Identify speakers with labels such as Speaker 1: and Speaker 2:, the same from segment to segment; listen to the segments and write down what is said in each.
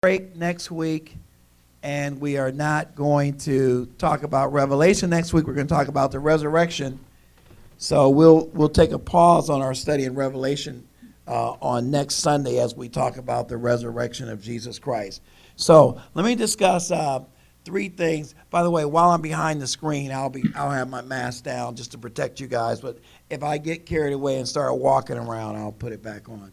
Speaker 1: break next week, and we are not going to talk about Revelation next week. We're going to talk about the resurrection. So we'll we'll take a pause on our study in Revelation uh, on next Sunday as we talk about the resurrection of Jesus Christ. So let me discuss uh, three things. By the way, while I'm behind the screen, I'll be I'll have my mask down just to protect you guys. But if I get carried away and start walking around, I'll put it back on.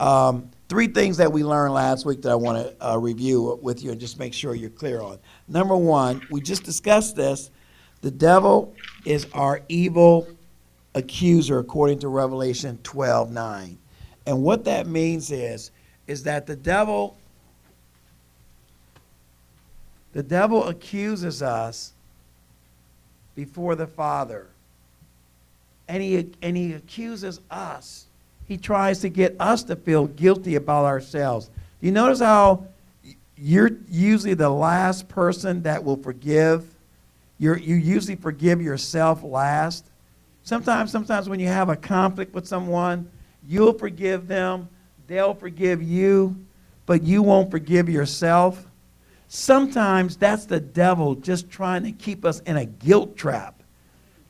Speaker 1: Um, three things that we learned last week that I want to uh, review with you and just make sure you're clear on. Number one, we just discussed this. The devil is our evil accuser according to Revelation 12 9. And what that means is, is that the devil the devil accuses us before the Father. And he, and he accuses us. He tries to get us to feel guilty about ourselves. You notice how you're usually the last person that will forgive? You're, you usually forgive yourself last. Sometimes, sometimes when you have a conflict with someone, you'll forgive them, they'll forgive you, but you won't forgive yourself. Sometimes that's the devil just trying to keep us in a guilt trap,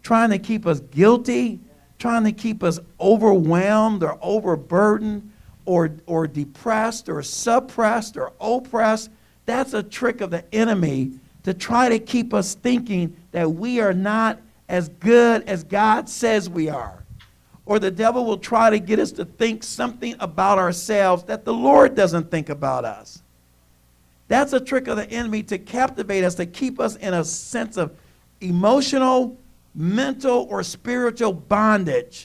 Speaker 1: trying to keep us guilty, trying to keep us overwhelmed or overburdened or, or depressed or suppressed or oppressed. That's a trick of the enemy to try to keep us thinking that we are not as good as God says we are. Or the devil will try to get us to think something about ourselves that the Lord doesn't think about us. That's a trick of the enemy to captivate us, to keep us in a sense of emotional, mental, or spiritual bondage.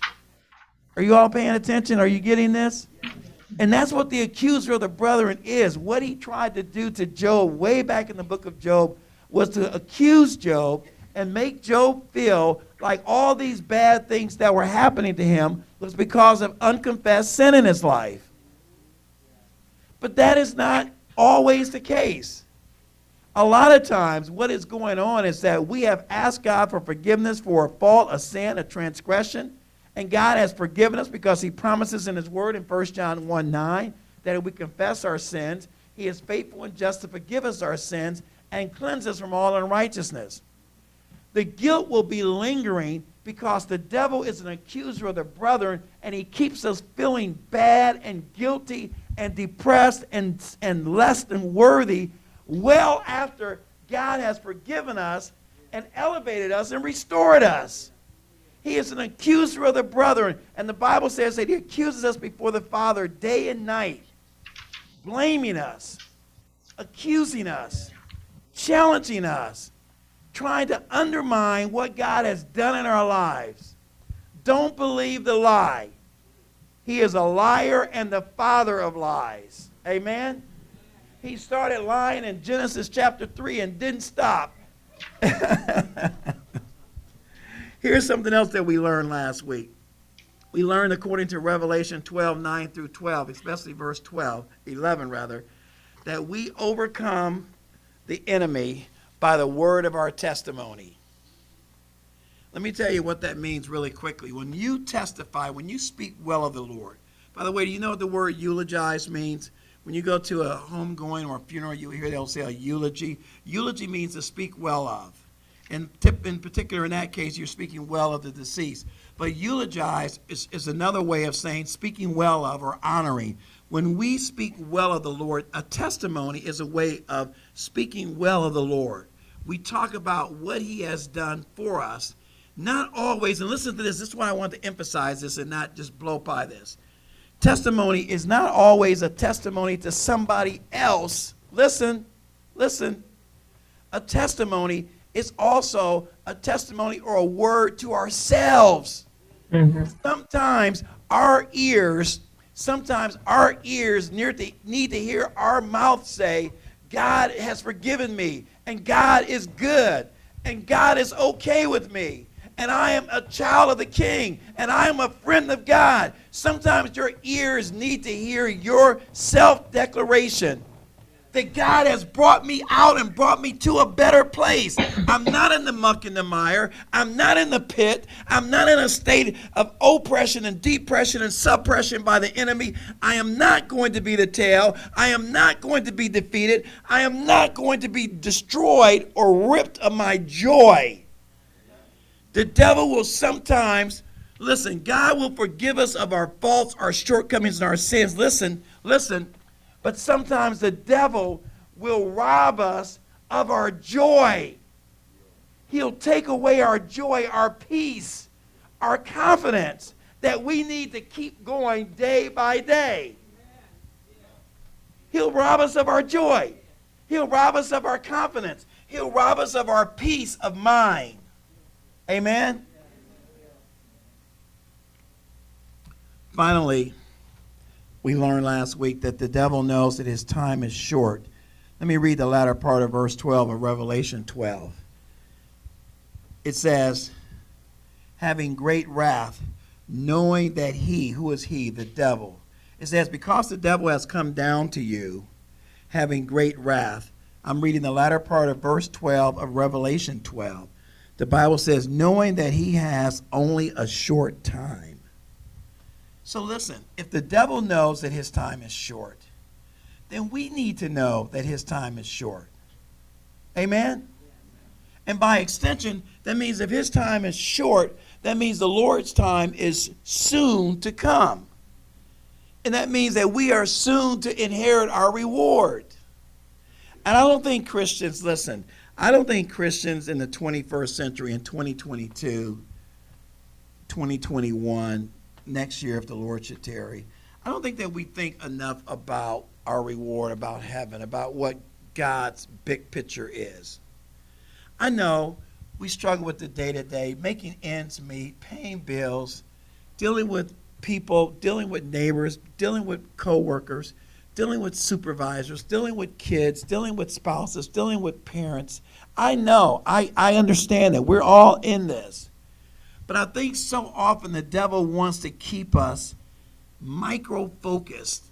Speaker 1: Are you all paying attention? Are you getting this? And that's what the accuser of the brethren is. What he tried to do to Job way back in the book of Job was to accuse Job and make Job feel like all these bad things that were happening to him was because of unconfessed sin in his life. But that is not always the case. A lot of times, what is going on is that we have asked God for forgiveness for a fault, a sin, a transgression, and God has forgiven us because He promises in His Word in 1 John 1 9 that if we confess our sins, He is faithful and just to forgive us our sins and cleanse us from all unrighteousness. The guilt will be lingering because the devil is an accuser of the brethren and he keeps us feeling bad and guilty and depressed and, and less than worthy well after God has forgiven us and elevated us and restored us. He is an accuser of the brethren. And the Bible says that he accuses us before the Father day and night, blaming us, accusing us, challenging us, trying to undermine what God has done in our lives. Don't believe the lie. He is a liar and the father of lies. Amen? He started lying in Genesis chapter 3 and didn't stop. Here's something else that we learned last week. We learned according to Revelation 12, 9 through 12, especially verse 12, 11 rather, that we overcome the enemy by the word of our testimony. Let me tell you what that means really quickly. When you testify, when you speak well of the Lord, by the way, do you know what the word eulogize means? When you go to a homegoing or a funeral, you hear they'll say a eulogy. Eulogy means to speak well of. And in particular, in that case, you're speaking well of the deceased. But eulogize is, is another way of saying speaking well of or honoring. When we speak well of the Lord, a testimony is a way of speaking well of the Lord. We talk about what he has done for us not always, and listen to this, this is why I want to emphasize this and not just blow by this. Testimony is not always a testimony to somebody else. Listen, listen. A testimony is also a testimony or a word to ourselves. Mm-hmm. Sometimes our ears, sometimes our ears need to hear our mouth say, God has forgiven me, and God is good, and God is okay with me and I am a child of the king, and I am a friend of God. Sometimes your ears need to hear your self declaration that God has brought me out and brought me to a better place. I'm not in the muck and the mire. I'm not in the pit. I'm not in a state of oppression and depression and suppression by the enemy. I am not going to be the tail. I am not going to be defeated. I am not going to be destroyed or ripped of my joy. The devil will sometimes, listen, God will forgive us of our faults, our shortcomings, and our sins. Listen, listen but sometimes the devil will rob us of our joy. He'll take away our joy, our peace, our confidence that we need to keep going day by day. He'll rob us of our joy. He'll rob us of our confidence. He'll rob us of our peace of mind. Amen? Finally, we learned last week that the devil knows that his time is short. Let me read the latter part of verse 12 of Revelation 12. It says, having great wrath, knowing that he, who is he, the devil, it says, because the devil has come down to you, having great wrath. I'm reading the latter part of verse 12 of Revelation 12. The Bible says, knowing that he has only a short time. So listen, if the devil knows that his time is short, then we need to know that his time is short. Amen? And by extension, that means if his time is short, that means the Lord's time is soon to come. And that means that we are soon to inherit our reward. And I don't think Christians, listen, I don't think Christians in the 21st century, in 2022, 2021, next year if the Lord should tarry. I don't think that we think enough about our reward, about heaven, about what God's big picture is. I know we struggle with the day to day, making ends meet, paying bills, dealing with people, dealing with neighbors, dealing with coworkers, dealing with supervisors, dealing with kids, dealing with spouses, dealing with parents. I know, I, I understand that we're all in this. But I think so often the devil wants to keep us micro focused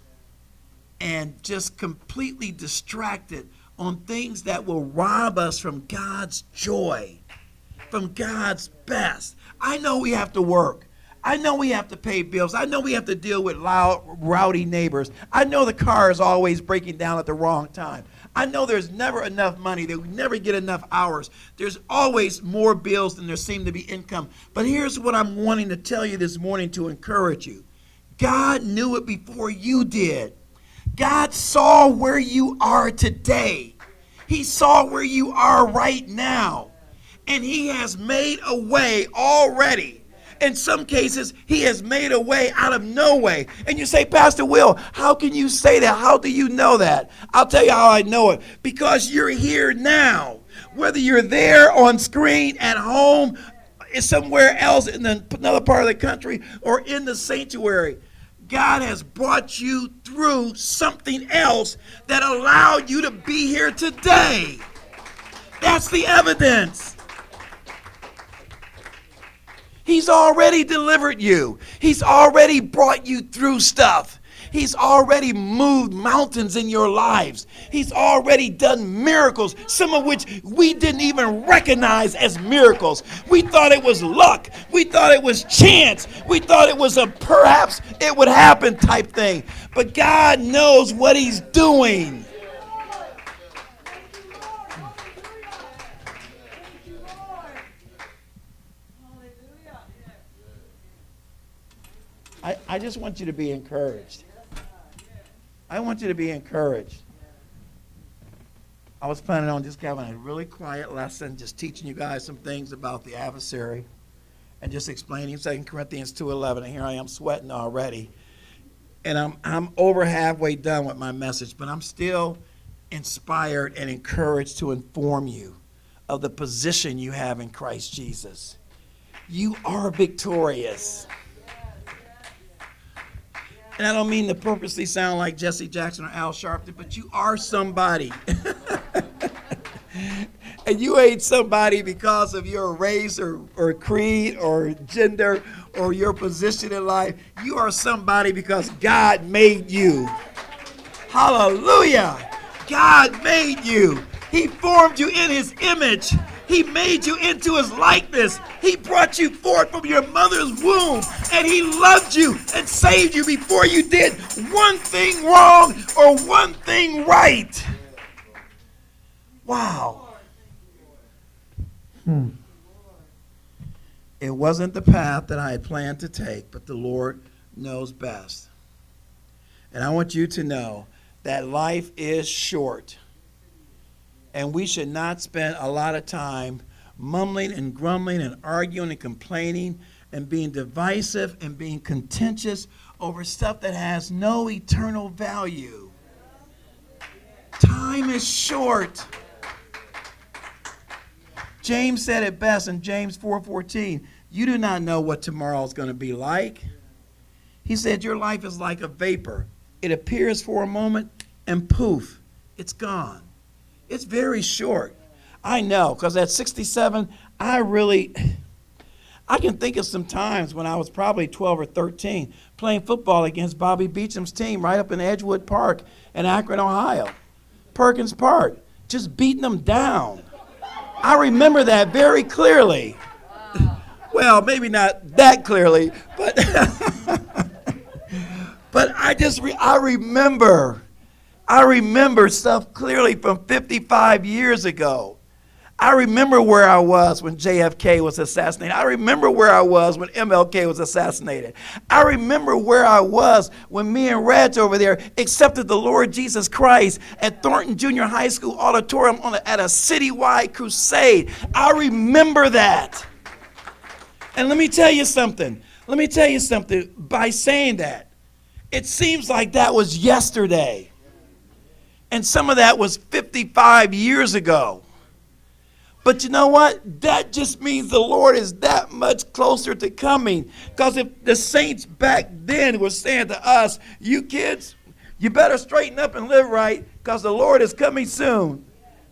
Speaker 1: and just completely distracted on things that will rob us from God's joy, from God's best. I know we have to work. I know we have to pay bills. I know we have to deal with loud, rowdy neighbors. I know the car is always breaking down at the wrong time. I know there's never enough money. We never get enough hours. There's always more bills than there seem to be income. But here's what I'm wanting to tell you this morning to encourage you. God knew it before you did. God saw where you are today. He saw where you are right now. And He has made a way already in some cases, he has made a way out of no way. And you say, Pastor Will, how can you say that? How do you know that? I'll tell you how I know it. Because you're here now. Whether you're there on screen, at home, somewhere else in another part of the country, or in the sanctuary. God has brought you through something else that allowed you to be here today. That's the evidence. He's already delivered you. He's already brought you through stuff. He's already moved mountains in your lives. He's already done miracles, some of which we didn't even recognize as miracles. We thought it was luck. We thought it was chance. We thought it was a perhaps it would happen type thing. But God knows what He's doing. I, I just want you to be encouraged. I want you to be encouraged. I was planning on just having a really quiet lesson, just teaching you guys some things about the adversary and just explaining 2 Corinthians 2.11. And here I am sweating already. And I'm, I'm over halfway done with my message, but I'm still inspired and encouraged to inform you of the position you have in Christ Jesus. You are victorious. And I don't mean to purposely sound like Jesse Jackson or Al Sharpton, but you are somebody. and you ain't somebody because of your race or, or creed or gender or your position in life. You are somebody because God made you. Hallelujah. God made you. He formed you in his image. He made you into his likeness. He brought you forth from your mother's womb. And he loved you and saved you before you did one thing wrong or one thing right. Wow. Hmm. It wasn't the path that I had planned to take, but the Lord knows best. And I want you to know that life is short. And we should not spend a lot of time mumbling and grumbling and arguing and complaining and being divisive and being contentious over stuff that has no eternal value. Time is short. James said it best in James 4:14. You do not know what tomorrow is going to be like. He said your life is like a vapor. It appears for a moment and poof, it's gone. It's very short. I know because at 67, I really I can think of some times when I was probably 12 or 13 playing football against Bobby Beecham's team right up in Edgewood Park in Akron, Ohio. Perkins Park, just beating them down. I remember that very clearly. Well, maybe not that clearly, but but I just re- I remember I remember stuff clearly from 55 years ago. I remember where I was when JFK was assassinated. I remember where I was when MLK was assassinated. I remember where I was when me and Reg over there accepted the Lord Jesus Christ at Thornton Junior High School auditorium a, at a citywide crusade. I remember that. And let me tell you something. Let me tell you something. By saying that, it seems like that was yesterday. And some of that was 55 years ago. But you know what? That just means the Lord is that much closer to coming. Because if the saints back then were saying to us, you kids, you better straighten up and live right because the Lord is coming soon.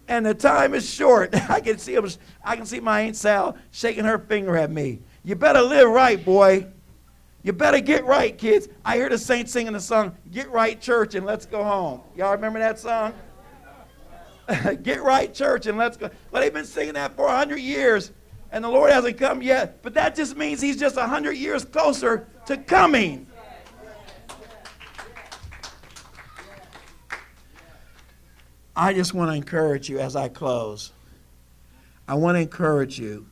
Speaker 1: And the time is short. I can see I can see my Aunt Sal shaking her finger at me. You better live right, boy. You better get right, kids. I hear the saints singing the song, Get Right Church and Let's Go Home. Y'all remember that song? Get right, church, and let's go. Well, they've been singing that for 100 years, and the Lord hasn't come yet. But that just means He's just 100 years closer to coming. I just want to encourage you as I close. I want to encourage you.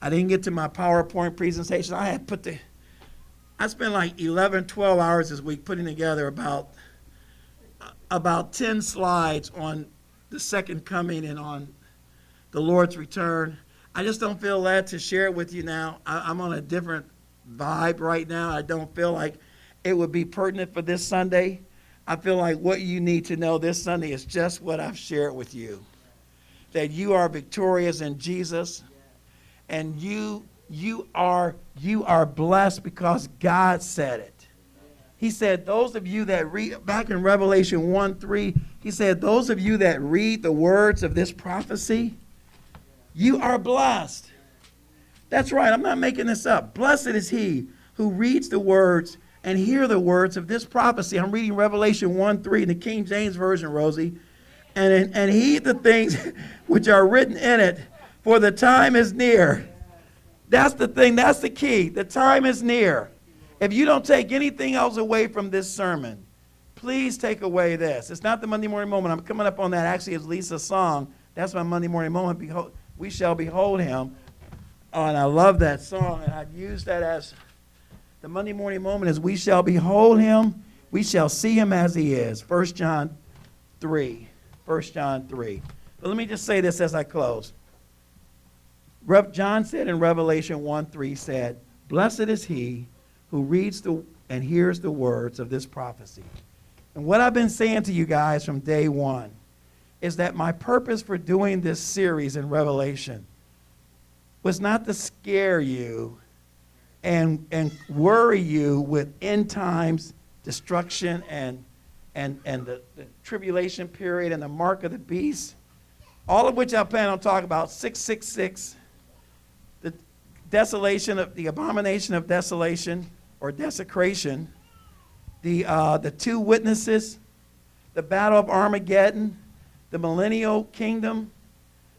Speaker 1: I didn't get to my PowerPoint presentation. I had put the, I spent like 11, 12 hours this week putting together about, about 10 slides on the second coming and on the Lord's return. I just don't feel led to share it with you now. I, am on a different vibe right now. I don't feel like it would be pertinent for this Sunday. I feel like what you need to know this Sunday is just what I've shared with you that you are victorious in Jesus and you you are you are blessed because God said it. He said, Those of you that read, back in Revelation 1 3, he said, Those of you that read the words of this prophecy, you are blessed. That's right, I'm not making this up. Blessed is he who reads the words and hear the words of this prophecy. I'm reading Revelation 1 3 in the King James Version, Rosie. And, and heed the things which are written in it, for the time is near. That's the thing, that's the key. The time is near. If you don't take anything else away from this sermon, please take away this. It's not the Monday morning moment. I'm coming up on that. Actually, it's Lisa's song. That's my Monday morning moment. Behold, we shall behold him. Oh, and I love that song. And I've used that as the Monday morning moment is we shall behold him. We shall see him as he is. 1 John 3. 1 John 3. But let me just say this as I close. John said in Revelation 1 3 said, Blessed is he who reads the, and hears the words of this prophecy. And what I've been saying to you guys from day one is that my purpose for doing this series in Revelation was not to scare you and, and worry you with end times destruction and, and, and the, the tribulation period and the mark of the beast, all of which I plan on talking about 666, the desolation of the abomination of desolation, or desecration, the, uh, the two witnesses, the Battle of Armageddon, the millennial kingdom,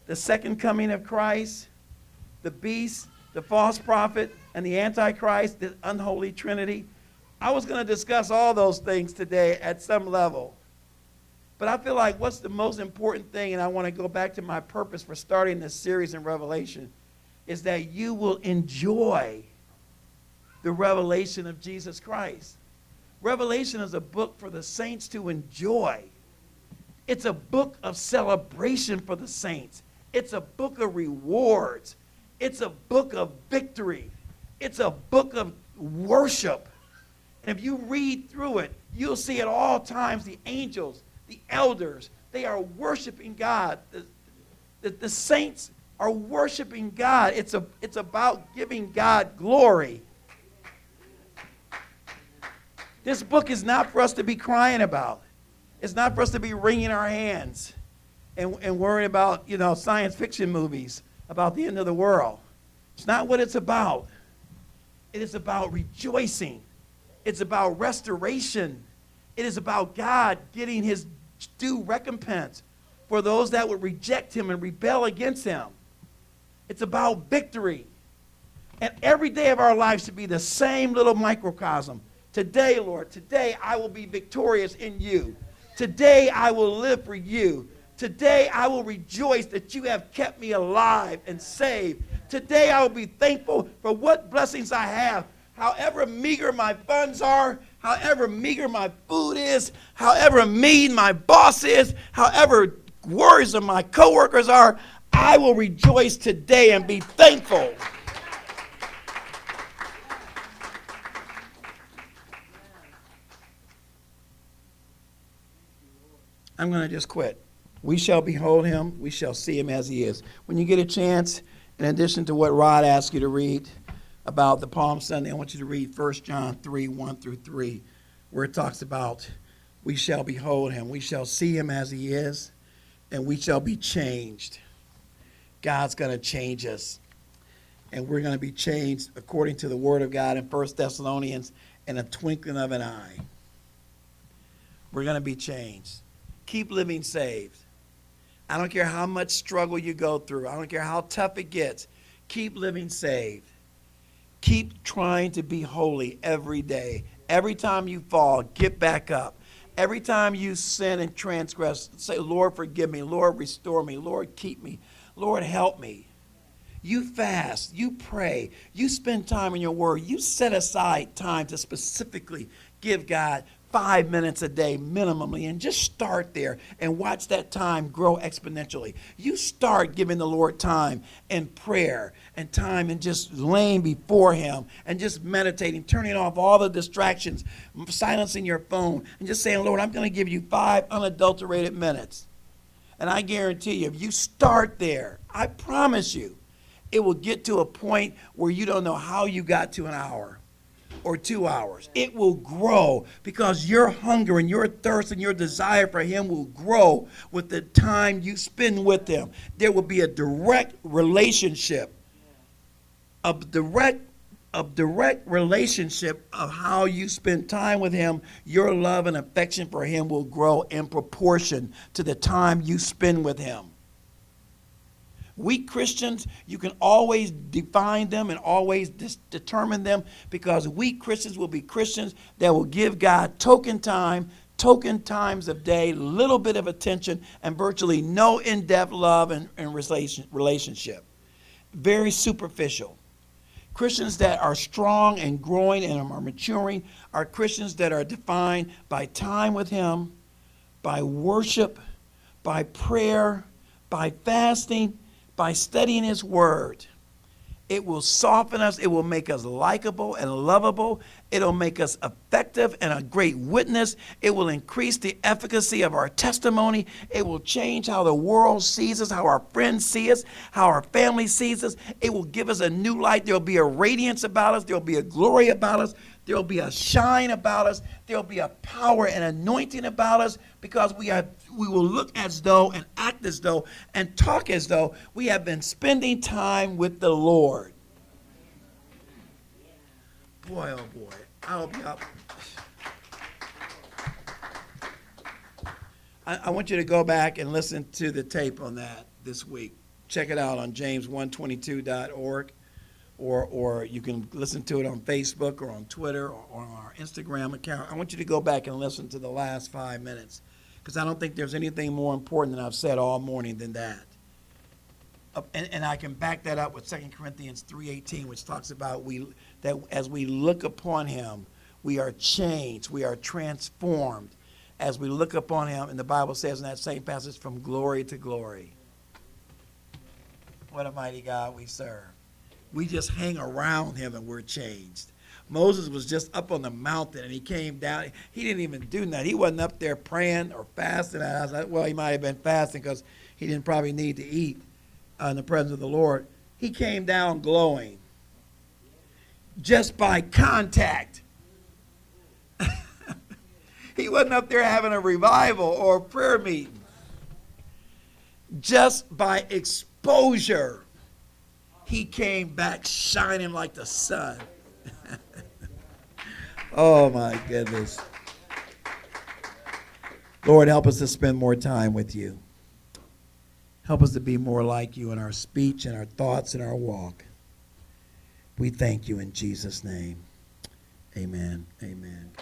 Speaker 1: the second coming of Christ, the beast, the false prophet, and the antichrist, the unholy trinity. I was going to discuss all those things today at some level. But I feel like what's the most important thing, and I want to go back to my purpose for starting this series in Revelation, is that you will enjoy the revelation of Jesus Christ. Revelation is a book for the saints to enjoy. It's a book of celebration for the saints. It's a book of rewards. It's a book of victory. It's a book of worship. And if you read through it, you'll see at all times the angels, the elders, they are worshiping God. The, the, the saints are worshiping God. It's, a, it's about giving God glory. This book is not for us to be crying about. It's not for us to be wringing our hands and, and worrying about, you know, science fiction movies about the end of the world. It's not what it's about. It is about rejoicing. It's about restoration. It is about God getting his due recompense for those that would reject him and rebel against him. It's about victory. And every day of our lives should be the same little microcosm. Today, Lord, today I will be victorious in you. Today I will live for you. Today I will rejoice that you have kept me alive and saved. Today I will be thankful for what blessings I have. However meager my funds are, however meager my food is, however mean my boss is, however worrisome my coworkers are, I will rejoice today and be thankful. I'm going to just quit. We shall behold him, we shall see him as he is. When you get a chance, in addition to what Rod asked you to read about the Palm Sunday, I want you to read 1 John 3 1 through 3, where it talks about we shall behold him, we shall see him as he is, and we shall be changed. God's going to change us. And we're going to be changed according to the word of God in 1 Thessalonians in a twinkling of an eye. We're going to be changed. Keep living saved. I don't care how much struggle you go through. I don't care how tough it gets. Keep living saved. Keep trying to be holy every day. Every time you fall, get back up. Every time you sin and transgress, say, Lord, forgive me. Lord, restore me. Lord, keep me. Lord, help me. You fast, you pray, you spend time in your word, you set aside time to specifically give God five minutes a day minimally and just start there and watch that time grow exponentially. You start giving the Lord time and prayer and time and just laying before Him and just meditating, turning off all the distractions, silencing your phone, and just saying, Lord, I'm going to give you five unadulterated minutes. And I guarantee you, if you start there, I promise you, it will get to a point where you don't know how you got to an hour or two hours. It will grow because your hunger and your thirst and your desire for Him will grow with the time you spend with Him. There will be a direct relationship, a direct a direct relationship of how you spend time with him, your love and affection for him will grow in proportion to the time you spend with him. Weak Christians, you can always define them and always dis- determine them because weak Christians will be Christians that will give God token time, token times of day, little bit of attention, and virtually no in depth love and, and relation, relationship. Very superficial. Christians that are strong and growing and are maturing are Christians that are defined by time with Him, by worship, by prayer, by fasting, by studying His Word. It will soften us. It will make us likable and lovable. It'll make us effective and a great witness. It will increase the efficacy of our testimony. It will change how the world sees us, how our friends see us, how our family sees us. It will give us a new light. There'll be a radiance about us. There'll be a glory about us. There'll be a shine about us. There'll be a power and anointing about us because we are we will look as though and act as though and talk as though we have been spending time with the Lord. Boy, oh boy. I hope y'all. I, I want you to go back and listen to the tape on that this week. Check it out on james122.org, or, or you can listen to it on Facebook or on Twitter or on our Instagram account. I want you to go back and listen to the last five minutes, because I don't think there's anything more important than I've said all morning than that. Uh, And, and I can back that up with 2 Corinthians 3.18, which talks about we, that as we look upon him, we are changed, we are transformed as we look upon him, and the Bible says in that same passage, from glory to glory. What a mighty God we serve. We just hang around him and we're changed. Moses was just up on the mountain and he came down. He didn't even do that. He wasn't up there praying or fasting. I was like, well, he might have been fasting because he didn't probably need to eat uh, in the presence of the Lord. He came down glowing just by contact. he wasn't up there having a revival or a prayer meeting. Just by exposure, he came back shining like the sun. oh my goodness. Lord, help us to spend more time with you. Help us to be more like you in our speech and our thoughts and our walk. We thank you in Jesus' name. Amen. Amen.